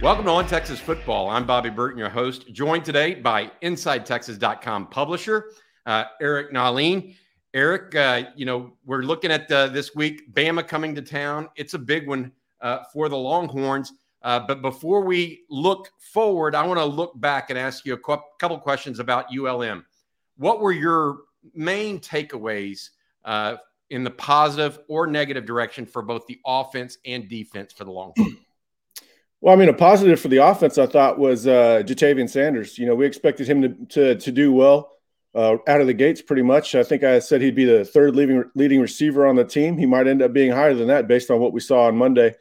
Welcome to On Texas Football. I'm Bobby Burton, your host, joined today by InsideTexas.com publisher uh, Eric Nahlin. Eric, uh, you know, we're looking at uh, this week, Bama coming to town. It's a big one uh, for the Longhorns. Uh, but before we look forward, I want to look back and ask you a couple questions about ULM. What were your main takeaways uh, in the positive or negative direction for both the offense and defense for the Longhorns? Well, I mean, a positive for the offense, I thought, was uh, Ja'Tavion Sanders. You know, we expected him to to, to do well uh, out of the gates, pretty much. I think I said he'd be the third leading leading receiver on the team. He might end up being higher than that based on what we saw on Monday.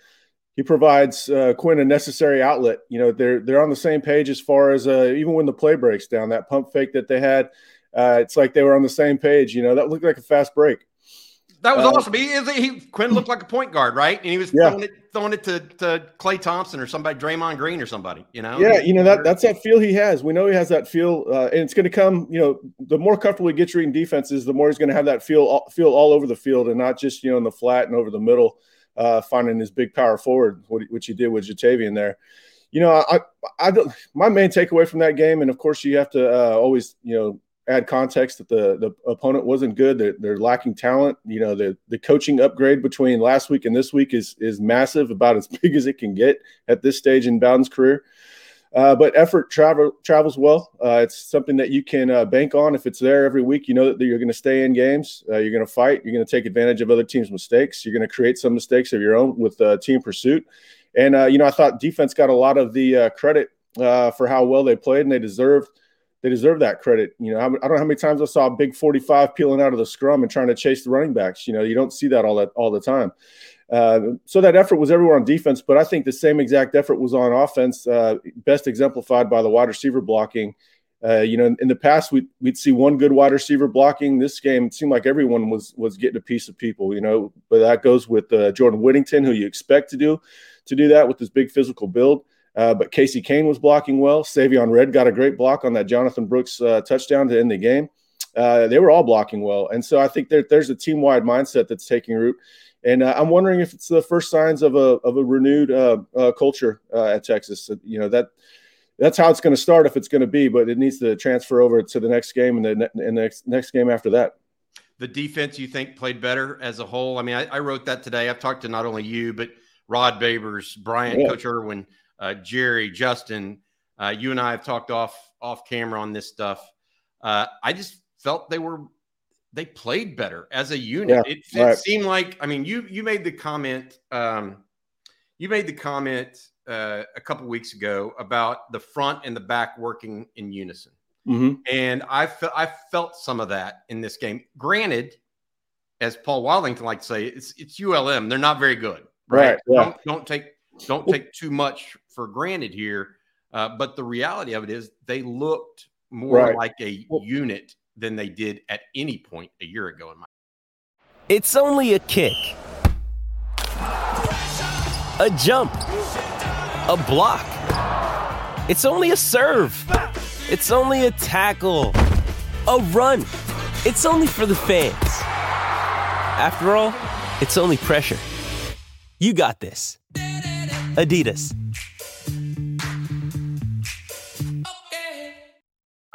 He provides uh, Quinn a necessary outlet. You know, they're they're on the same page as far as uh, even when the play breaks down. That pump fake that they had, uh, it's like they were on the same page. You know, that looked like a fast break. That was uh, awesome. He, is he, Quinn looked like a point guard, right? And he was yeah. throwing it throwing it to, to Klay Thompson or somebody, Draymond Green or somebody. You know? Yeah, you know that that's that feel he has. We know he has that feel, uh, and it's going to come. You know, the more comfortable he gets reading defenses, the more he's going to have that feel feel all over the field, and not just you know in the flat and over the middle, uh, finding his big power forward, which he did with Ja'Tavion there. You know, I, I, I, my main takeaway from that game, and of course, you have to uh, always, you know, add context that the the opponent wasn't good. They're, they're lacking talent. You know, the the coaching upgrade between last week and this week is is massive, about as big as it can get at this stage in Bowden's career. Uh, but effort travel travels well. Uh, it's something that you can uh, bank on if it's there every week. You know that you're going to stay in games. Uh, you're going to fight. You're going to take advantage of other teams' mistakes. You're going to create some mistakes of your own with uh, team pursuit. And uh, you know, I thought defense got a lot of the credit for how well they played, and they deserved they deserve that credit. You know, I don't know how many times I saw a big 45 peeling out of the scrum and trying to chase the running backs. You know, you don't see that all that all the time. Uh, so that effort was everywhere on defense, but I think the same exact effort was on offense. Uh, best exemplified by the wide receiver blocking. Uh, you know, in the past we we'd see one good wide receiver blocking. This game it seemed like everyone was was getting a piece of people. You know, but that goes with uh, Jordan Whittington, who you expect to do to do that with his big physical build. Uh, but Casey Cain was blocking well. Savion Red got a great block on that Jonathan Brooks uh, touchdown to end the game. Uh, they were all blocking well. And so I think there, there's a team wide mindset that's taking root. And uh, I'm wondering if it's the first signs of a, of a renewed uh, uh, culture at Texas. You know, that that's how it's going to start if it's going to be, but it needs to transfer over to the next game and the, ne- and the next, next game after that. The defense you think played better as a whole? I mean, I, I wrote that today. I've talked to not only you, but Rod Babers, Brian, yeah. Coach Irwin uh, Jerry, Justin, uh, you and I have talked off off camera on this stuff. Uh, I just felt they were they played better as a unit. Yeah, it, it right. seemed like I mean you you made the comment um, you made the comment uh, a couple weeks ago about the front and the back working in unison, mm-hmm. and I felt I felt some of that in this game. Granted, as Paul Wadlington like to say, it's it's ULM. They're not very good, right? right yeah. don't, don't take don't take too much for granted here. Uh, but the reality of it is they looked more right. like a unit than they did at any point a year ago in my It's only a kick. A jump. A block. It's only a serve. It's only a tackle. A run. It's only for the fans. After all, it's only pressure. You got this. Adidas.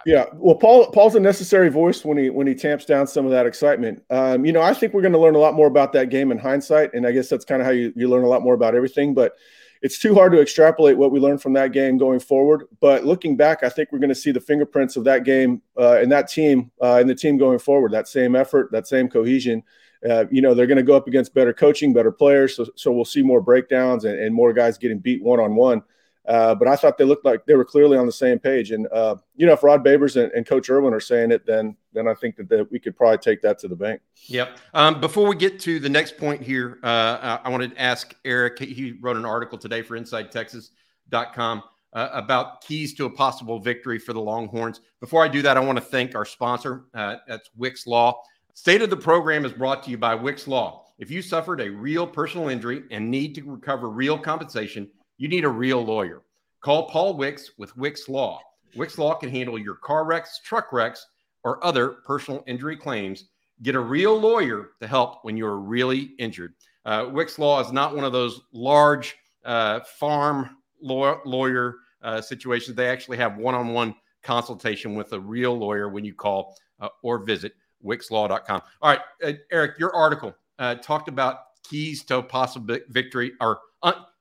Yeah, well, Paul Paul's a necessary voice when he when he tamps down some of that excitement. Um, you know, I think we're going to learn a lot more about that game in hindsight, and I guess that's kind of how you, you learn a lot more about everything. But it's too hard to extrapolate what we learned from that game going forward. But looking back, I think we're going to see the fingerprints of that game uh, and that team uh, and the team going forward. That same effort, that same cohesion, uh, you know, they're going to go up against better coaching, better players. So, so we'll see more breakdowns and, and more guys getting beat one on one. But I thought they looked like they were clearly on the same page. And uh, you know, if Rod Babers and, and, Coach Irwin are saying it, then then I think that, that we could probably take that to the bank. Yep. Um, before we get to the next point here, uh, I wanted to ask Eric. He wrote an article today for InsideTexas.com uh, about keys to a possible victory for the Longhorns. Before I do that, I want to thank our sponsor. Uh, that's Wicks Law. State of the program is brought to you by Wicks Law. If you suffered a real personal injury and need to recover real compensation, you need a real lawyer. Call Paul Wicks with Wicks Law. Wicks Law can handle your car wrecks, truck wrecks, or other personal injury claims. Get a real lawyer to help when you're really injured. Uh, Wicks Law is not one of those large uh, farm law, lawyer uh, situations. They actually have one-on-one consultation with a real lawyer when you call uh, or visit wickslaw.com. All right, uh, Eric, your article uh, talked about keys to possible victory or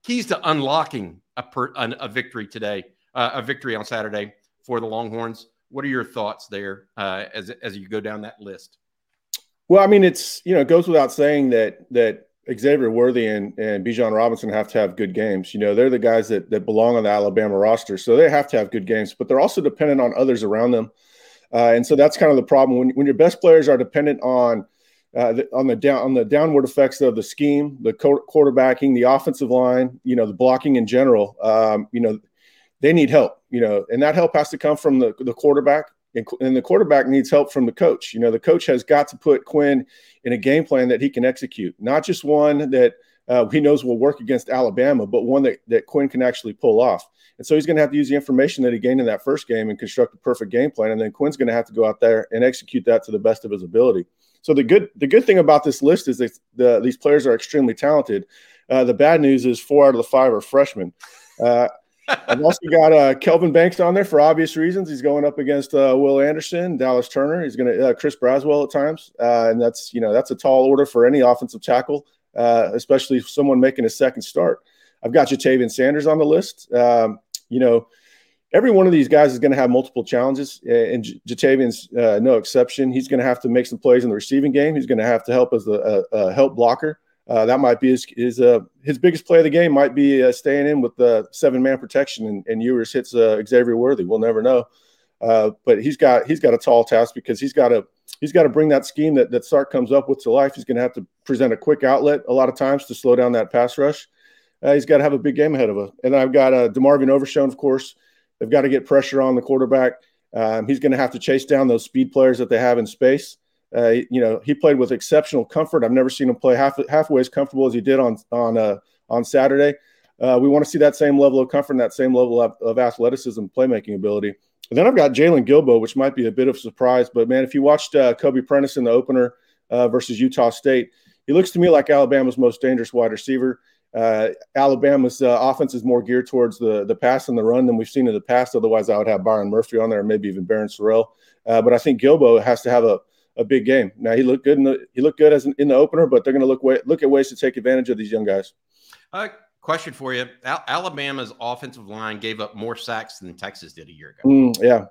keys to unlocking a, per, a victory today, a victory on Saturday for the Longhorns. What are your thoughts there as as you go down that list? Well, I mean, it's you know, it goes without saying that that Xavier Worthy and, and Bijan Robinson have to have good games. You know, they're the guys that, that belong on the Alabama roster. So they have to have good games, but they're also dependent on others around them. Uh, and so that's kind of the problem when, when your best players are dependent on uh, on the down on the downward effects of the scheme, the co- quarterbacking, the offensive line, you know, the blocking in general. Um, you know, they need help. You know, and that help has to come from the the quarterback and, and, the quarterback needs help from the coach. You know, the coach has got to put Quinn in a game plan that he can execute, not just one that uh, he knows will work against Alabama, but one that, that Quinn can actually pull off. And so he's going to have to use the information that he gained in that first game and construct a perfect game plan. And then Quinn's going to have to go out there and execute that to the best of his ability. So the good the good thing about this list is that the, these players are extremely talented. Uh, the bad news is four out of the five are freshmen. Uh, I've also got uh, Kelvin Banks on there for obvious reasons. He's going up against uh, Will Anderson, Dallas Turner. He's going to uh, Chris Braswell at times, uh, and that's you know that's a tall order for any offensive tackle, uh, especially someone making a second start. I've got Ja'Tavion Sanders on the list. Um, you know, every one of these guys is going to have multiple challenges, and Ja'Tavion's uh, no exception. He's going to have to make some plays in the receiving game. He's going to have to help as a, a, a help blocker. Uh, that might be his his, uh, his biggest play of the game. Might be uh, staying in with the seven man protection and, and Ewers hits uh, Xavier Worthy. We'll never know. Uh, but he's got he's got a tall task because he's got to he's got to bring that scheme that that Sark comes up with to life. He's going to have to present a quick outlet a lot of times to slow down that pass rush. Uh, he's got to have a big game ahead of him. And I've got uh, DeMarvion Overshown, of course. They've got to get pressure on the quarterback. Um, he's going to have to chase down those speed players that they have in space. Uh, you know, he played with exceptional comfort. I've never seen him play half halfway as comfortable as he did on on uh, on Saturday. Uh, we want to see that same level of comfort and that same level of, of athleticism, playmaking ability. And then I've got Jaylon Guilbeau, which might be a bit of a surprise. But man, if you watched uh, Kobe Prentice in the opener uh, versus Utah State, he looks to me like Alabama's most dangerous wide receiver. Uh, Alabama's uh, offense is more geared towards the the pass and the run than we've seen in the past. Otherwise, I would have Byron Murphy on there, maybe even Barryn Sorrell. Uh, but I think Guilbeau has to have a a big game. Now he looked good in the he looked good as an, in the opener, but they're going to look way, look at ways to take advantage of these young guys. Uh, question for you: Al- Alabama's offensive line gave up more sacks than Texas did a year ago. Mm, yeah.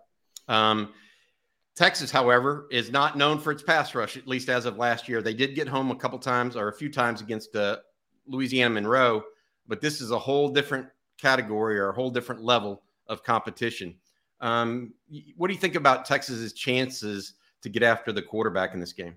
Um, Texas, however, is not known for its pass rush, at least as of last year. They did get home a couple times or a few times against uh, Louisiana Monroe, but this is a whole different category or a whole different level of competition. Um, what do you think about Texas's chances to get after the quarterback in this game.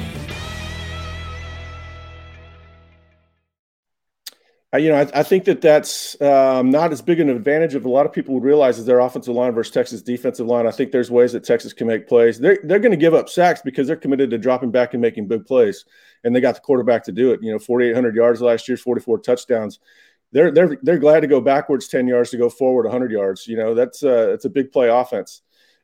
podcasts. you know, I, I, think that that's um, not as big an advantage of a lot of people would realize is their offensive line versus Texas defensive line. I think there's ways that Texas can make plays. They're they're going to give up sacks because they're committed to dropping back and making big plays, and they got the quarterback to do it. You know, 4,800 yards last year, 44 touchdowns. They're they're they're glad to go backwards 10 yards to go forward 100 yards. You know, that's uh, that's a big play offense.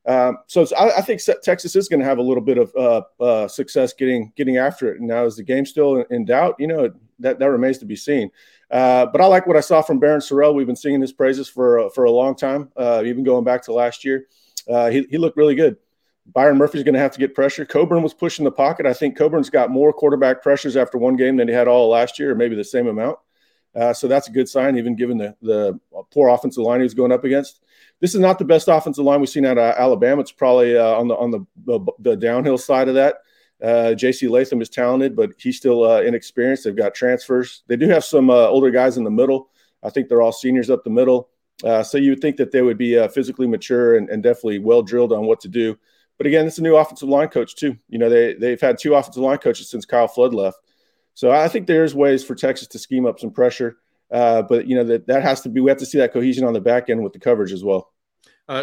Um, so I, I, think Texas is going to have a little bit of uh, uh, success getting getting after it. And now, is the game still in, in doubt? You know, that that remains to be seen. Uh, but I like what I saw from Barryn Sorrell. We've been singing his praises for uh, for a long time, uh, even going back to last year. Uh, he, he looked really good. Byron Murphy's going to have to get pressure. Coburn was pushing the pocket. I think Coburn's got more quarterback pressures after one game than he had all last year, or maybe the same amount. Uh, so that's a good sign, even given the the poor offensive line he was going up against. This is not the best offensive line we've seen out of Alabama. It's probably on the on the, the, the downhill side of that. Uh, J.C. Latham is talented, but he's still uh, inexperienced. They've got transfers. They do have some uh, older guys in the middle. I think they're all seniors up the middle. Uh, so you would think that they would be uh, physically mature and, and, definitely well drilled on what to do. But again, it's a new offensive line coach too. You know, they they've had two offensive line coaches since Kyle Flood left. So I think there's ways for Texas to scheme up some pressure. Uh, but you know that that has to be. We have to see that cohesion on the back end with the coverage as well.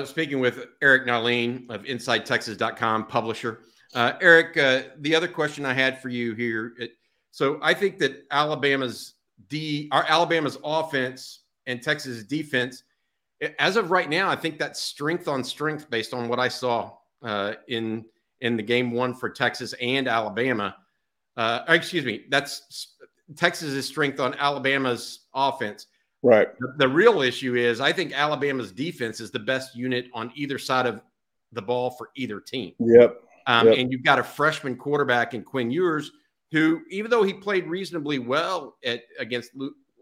Speaking with Eric Nahlin of InsideTexas.com, publisher. Uh, Eric, uh, the other question I had for you here. It, so I think that Alabama's D, our Alabama's offense and Texas defense, as of right now, I think that's strength on strength based on what I saw uh, in in the game one for Texas and Alabama. Uh, excuse me, that's Texas's strength on Alabama's offense. Right. The, the, real issue is I think Alabama's defense is the best unit on either side of the ball for either team. Yep. Um, yep. And you've got a freshman quarterback in Quinn Ewers, who, even though he played reasonably well at against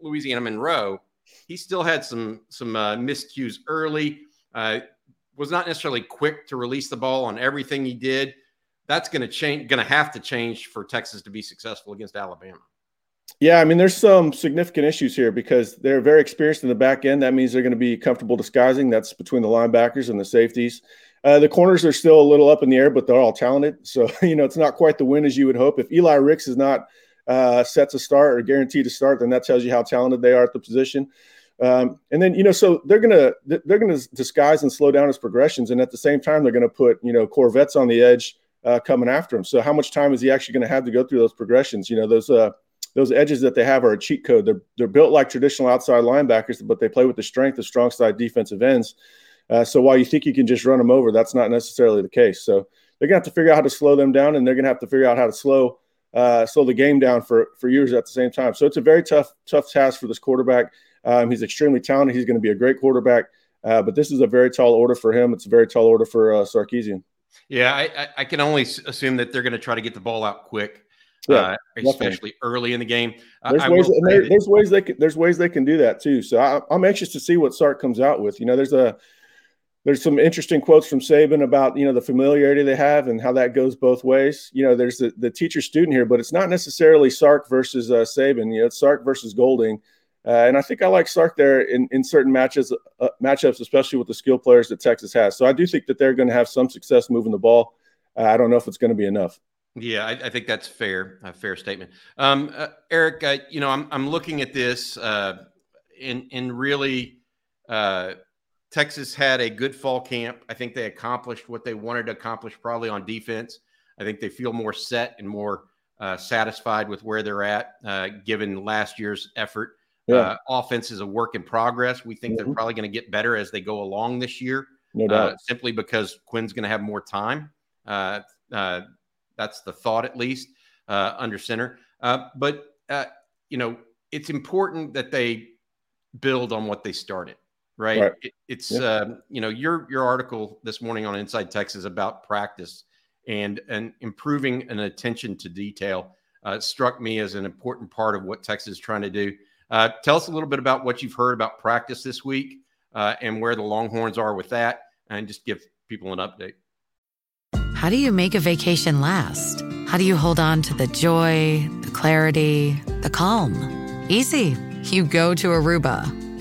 Louisiana Monroe, he still had some some uh, miscues early. Uh, was not necessarily quick to release the ball on everything he did. That's going to change. Going to have to change for Texas to be successful against Alabama. Yeah, I mean, there's some significant issues here because they're very experienced in the back end. That means they're going to be comfortable disguising. That's between the linebackers and the safeties. Uh, the corners are still a little up in the air, but they're all talented. So, you know, it's not quite the win as you would hope. If Eli Ricks is not uh, set to start or guaranteed to start, then that tells you how talented they are at the position. Um, and then, you know, so they're gonna they're gonna disguise and slow down his progressions, and at the same time, they're gonna put you know Corvettes on the edge uh, coming after him. So, how much time is he actually going to have to go through those progressions? You know, those uh, those edges that they have are a cheat code. They're they're built like traditional outside linebackers, but they play with the strength of strong side defensive ends. Uh, so while you think you can just run them over, that's not necessarily the case. So they're gonna have to figure out how to slow them down, and they're gonna have to figure out how to slow uh, slow the game down for for Ewers at the same time. So it's a very tough tough task for this quarterback. Um, he's extremely talented. He's going to be a great quarterback, uh, but this is a very tall order for him. It's a very tall order for uh, Sarkisian. Yeah, I, I, can only assume that they're going to try to get the ball out quick yeah, uh, especially early in the game. There's, ways, there, there's ways they can, there's ways they can do that too. So I, I, am anxious to see what Sark comes out with. You know, there's a there's some interesting quotes from Saban about you know the familiarity they have and how that goes both ways. You know, there's the, the teacher student here, but it's not necessarily Sark versus uh, Saban. You know, it's Sark versus Golding. Uh, and I think I like Sark there in, in certain matches uh, matchups, especially with the skill players that Texas has. So I do think that they're going to have some success moving the ball. Uh, I don't know if it's going to be enough. Yeah, I, I, think that's fair. A fair statement. Um, uh, Eric, uh, you know, I'm I'm looking at this, in in really, Texas had a good fall camp. I think they accomplished what they wanted to accomplish, probably on defense. I think they feel more set and more uh, satisfied with where they're at, uh, given last year's effort. Yeah. offense is a work in progress. We think mm-hmm. they're probably going to get better as they go along this year, no doubt. simply because Quinn's going to have more time. That's the thought, at least, uh, under center. Uh, but uh, you know, it's important that they build on what they started. Right. right. It, it's yeah. Um, you know your your article this morning on Inside Texas about practice and and improving an attention to detail uh, struck me as an important part of what Texas is trying to do. Uh, tell us a little bit about what you've heard about practice this week uh, and where the Longhorns are with that, and just give people an update. How do you make a vacation last? How do you hold on to the joy, the clarity, the calm? Easy. You go to Aruba.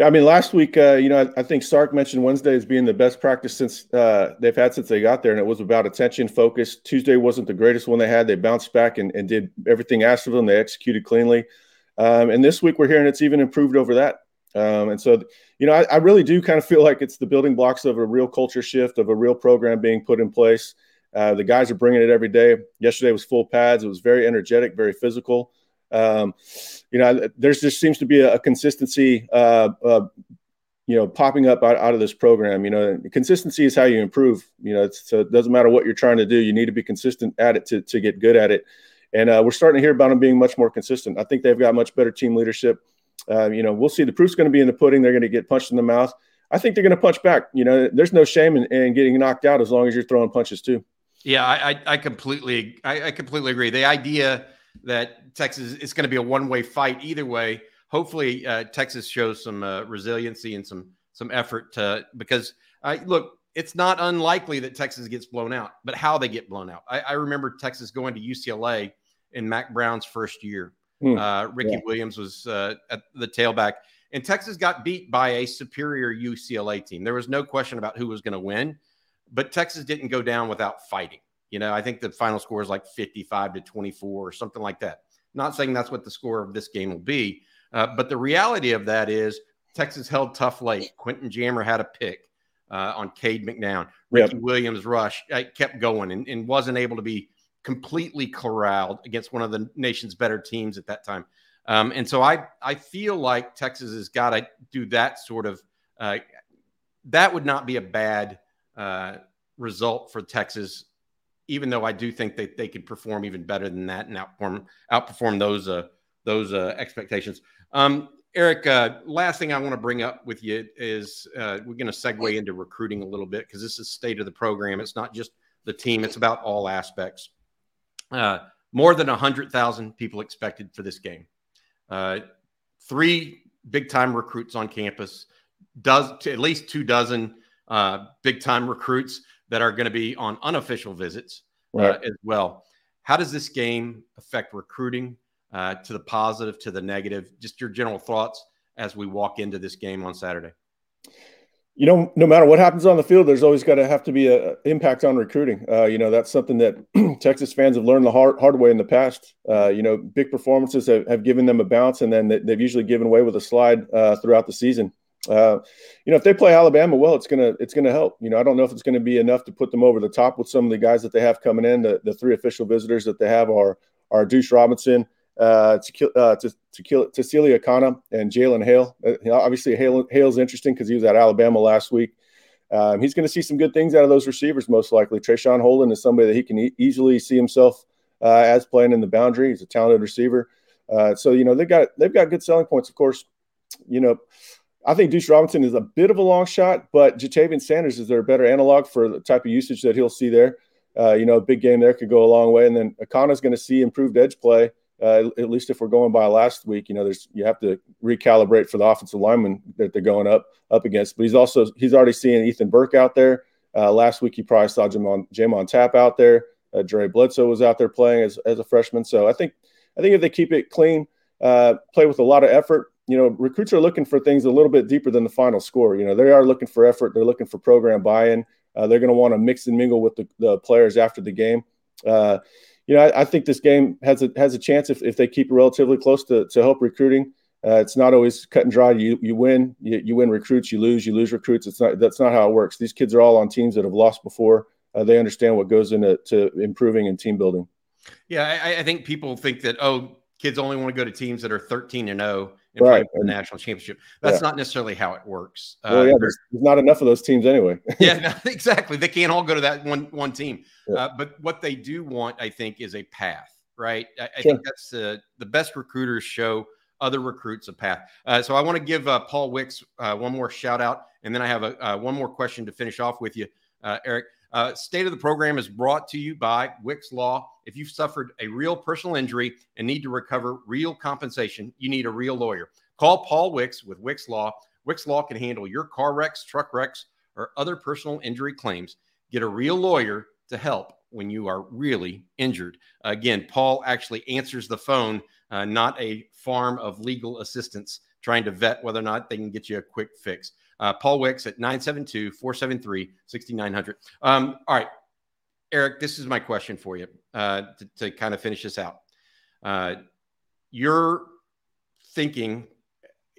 Yeah, I mean, last week, uh, you know, I, I, think Sark mentioned Wednesday as being the best practice since uh, they've had since they got there, and it was about attention, focus. Tuesday wasn't the greatest one they had. They bounced back and, and did everything asked of them. They executed cleanly, um, and this week we're hearing it's even improved over that. Um, and so, you know, I, I, really do kind of feel like it's the building blocks of a real culture shift, of a real program being put in place. Uh, the guys are bringing it every day. Yesterday was full pads. It was very energetic, very physical. Um, you know, there's just seems to be a, a consistency, uh, uh, you know, popping up out, out of this program. You know, consistency is how you improve. You know, so it doesn't matter what you're trying to do. You need to be consistent at it to, to get good at it. And uh, we're starting to hear about them being much more consistent. I think they've got much better team leadership. Uh, you know, we'll see. The proof's going to be in the pudding. They're going to get punched in the mouth. I think they're going to punch back. You know, there's no shame in, in, getting knocked out as long as you're throwing punches too. Yeah, I, I completely, I, I completely agree. The idea that Texas it's going to be a one way fight either way. Hopefully, uh, Texas shows some uh, resiliency and some some effort to because look. It's not unlikely that Texas gets blown out, but how they get blown out. I, I remember Texas going to UCLA in Mack Brown's first year. Hmm. Uh, Ricky yeah. Williams was uh, at the tailback, and Texas got beat by a superior UCLA team. There was no question about who was going to win, but Texas didn't go down without fighting. You know, I think the final score is like 55 to 24 or something like that. Not saying that's what the score of this game will be, uh, but the reality of that is Texas held tough late. Quentin Jammer had a pick uh, on Cade McNown. Ricky yep. Williams rush I kept going and, and wasn't able to be completely corralled against one of the nation's better teams at that time. Um, and so I I feel like Texas has got to do that sort of. Uh, that would not be a bad uh, result for Texas, even though I do think that they could perform even better than that and outperform outperform those uh, those uh, expectations. Um, Eric, uh, last thing I want to bring up with you is uh, we're going to segue into recruiting a little bit because this is state of the program. It's not just the team; it's about all aspects. Uh, more than hundred thousand people expected for this game. Uh, three big time recruits on campus. Does at least two dozen uh, big time recruits that are going to be on unofficial visits uh, as well. How does this game affect recruiting? uh, to the positive, to the negative? Just your general thoughts as we walk into this game on Saturday. You know, no matter what happens on the field, there's always got to have to be an impact on recruiting. Uh, you know, that's something that Texas fans have learned the hard, hard way in the past. Uh, you know, big performances have, have, given them a bounce, and then they've usually given away with a slide uh, throughout the season. Uh, you know, if they play Alabama well, it's gonna it's gonna help. You know, I don't know if it's gonna be enough to put them over the top with some of the guys that they have coming in. The, the three official visitors that they have are are Deuce Robinson, uh, to, uh, Celia Kana and Jalen Hale. Uh, obviously, Hale, Hale's interesting because he was at Alabama last week. Um, he's going to see some good things out of those receivers, most likely. Traeshon Holden is somebody that he can e- easily see himself uh, as playing in the boundary. He's a talented receiver. Uh, so you know they've got they've got good selling points. Of course, you know I think Deuce Robinson is a bit of a long shot, but Ja'Tavion Sanders is their better analog for the type of usage that he'll see there. Uh, you know, a big game there could go a long way. And then Akana's going to see improved edge play uh, at least if we're going by last week, you know, there's you have to recalibrate for the offensive lineman that they're going up up against. But he's also he's already seeing Ethan Burke out there. Uh, last week he probably saw Jamon, Jamon Tap out there. Uh, Dre Bledsoe was out there playing as, as a freshman. So I think I think if they keep it clean, uh, play with a lot of effort, you know, recruits are looking for things a little bit deeper than the final score. You know, they are looking for effort. They're looking for program buy-in. Uh, they're going to want to mix and mingle with the, the players after the game. Uh, you know, I, I, think this game has a has a chance if, if they keep it relatively close to, to help recruiting. Uh, it's not always cut and dry. You you win, you, you win recruits, you lose, you lose recruits. It's not that's not how it works. These kids are all on teams that have lost before. Uh, they understand what goes into to improving and team building. Yeah, I, I, think people think that oh, kids only want to go to teams that are thirteen and zero oh and right. for the national championship. That's yeah. not necessarily how it works. Well, uh, yeah, there's, there's, not enough of those teams anyway. yeah, no, exactly. They can't all go to that one one team. Yeah. Uh, but what they do want, I think, is a path. Right. I, I sure. think that's uh, the best recruiters show other recruits a path. Uh, so I want to give uh, Paul Wicks uh, one more shout out, and then I have a one more question to finish off with you, Eric. Uh, State of the program is brought to you by Wicks Law. If you've suffered a real personal injury and need to recover real compensation, you need a real lawyer. Call Paul Wicks with Wicks Law. Wicks Law can handle your car wrecks, truck wrecks, or other personal injury claims. Get a real lawyer to help when you are really injured. Again, Paul actually answers the phone, uh, not a farm of legal assistants trying to vet whether or not they can get you a quick fix. Uh, Paul Wicks at 972 473 6900. Um, all right, Eric, this is my question for you uh, to, to, kind of finish this out. Uh, you're thinking,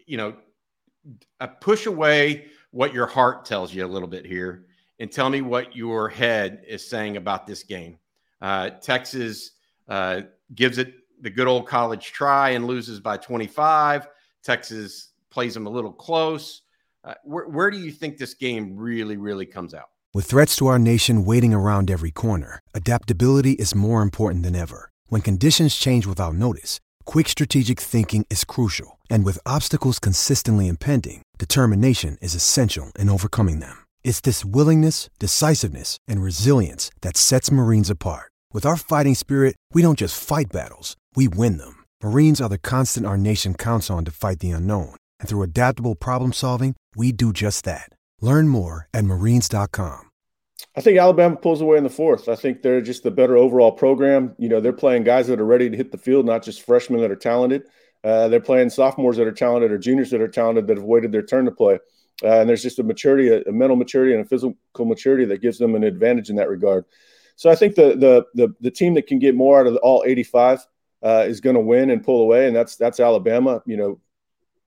you know, push away what your heart tells you a little bit here and tell me what your head is saying about this game. Uh, Texas uh, gives it the good old college try and loses by 25. Texas plays them a little close. Uh, where, where do you think this game really, really comes out? With threats to our nation waiting around every corner, adaptability is more important than ever. When conditions change without notice, quick strategic thinking is crucial. And with obstacles consistently impending, determination is essential in overcoming them. It's this willingness, decisiveness, and resilience that sets Marines apart. With our fighting spirit, we don't just fight battles, we win them. Marines are the constant our nation counts on to fight the unknown. And through adaptable problem solving, we do just that. Learn more at marines.com. I think Alabama pulls away in the fourth. I think they're just the better overall program. You know, they're playing guys that are ready to hit the field, not just freshmen that are talented. Uh, they're playing sophomores that are talented or juniors that are talented that have waited their turn to play. Uh, and there's just a maturity, a, a, mental maturity, and a physical maturity that gives them an advantage in that regard. So I think the the the, the team that can get more out of all 85 uh, is going to win and pull away, and that's that's Alabama. You know,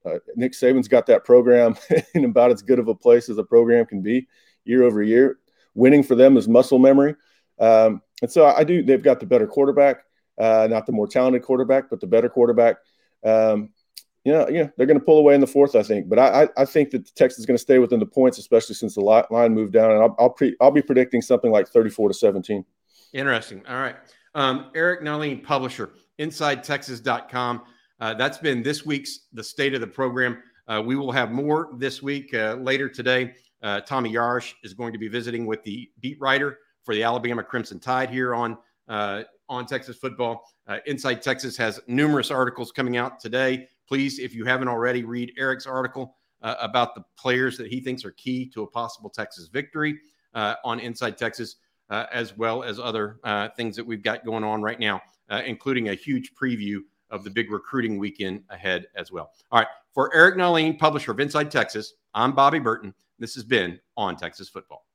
uh, Nick Saban's got that program in about as good of a place as a program can be year over year. Winning for them is muscle memory, um, and so I do. They've got the better quarterback, uh, not the more talented quarterback, but the better quarterback. Um, you know, yeah, they're going to pull away in the fourth, I think. But I, I think that Texas is going to stay within the points, especially since the line moved down. And I'll, I'll, pre, I'll be predicting something like 34 to 17. Interesting. All right. Um, Eric Nahlin, publisher, InsideTexas.com. Uh, that's been this week's The State of the Program. Uh, we will have more this week. Uh, later today, uh, Tommy Yarish is going to be visiting with the beat writer for the Alabama Crimson Tide here on uh, on Texas football. Uh, Inside Texas has numerous articles coming out today Please, if you haven't already, read Eric's article about the players that he thinks are key to a possible Texas victory on Inside Texas, uh, as well as other uh, things that we've got going on right now, uh, including a huge preview of the big recruiting weekend ahead as well. All right. For Eric Nahlin, publisher of Inside Texas, I'm Bobby Burton. This has been On Texas Football.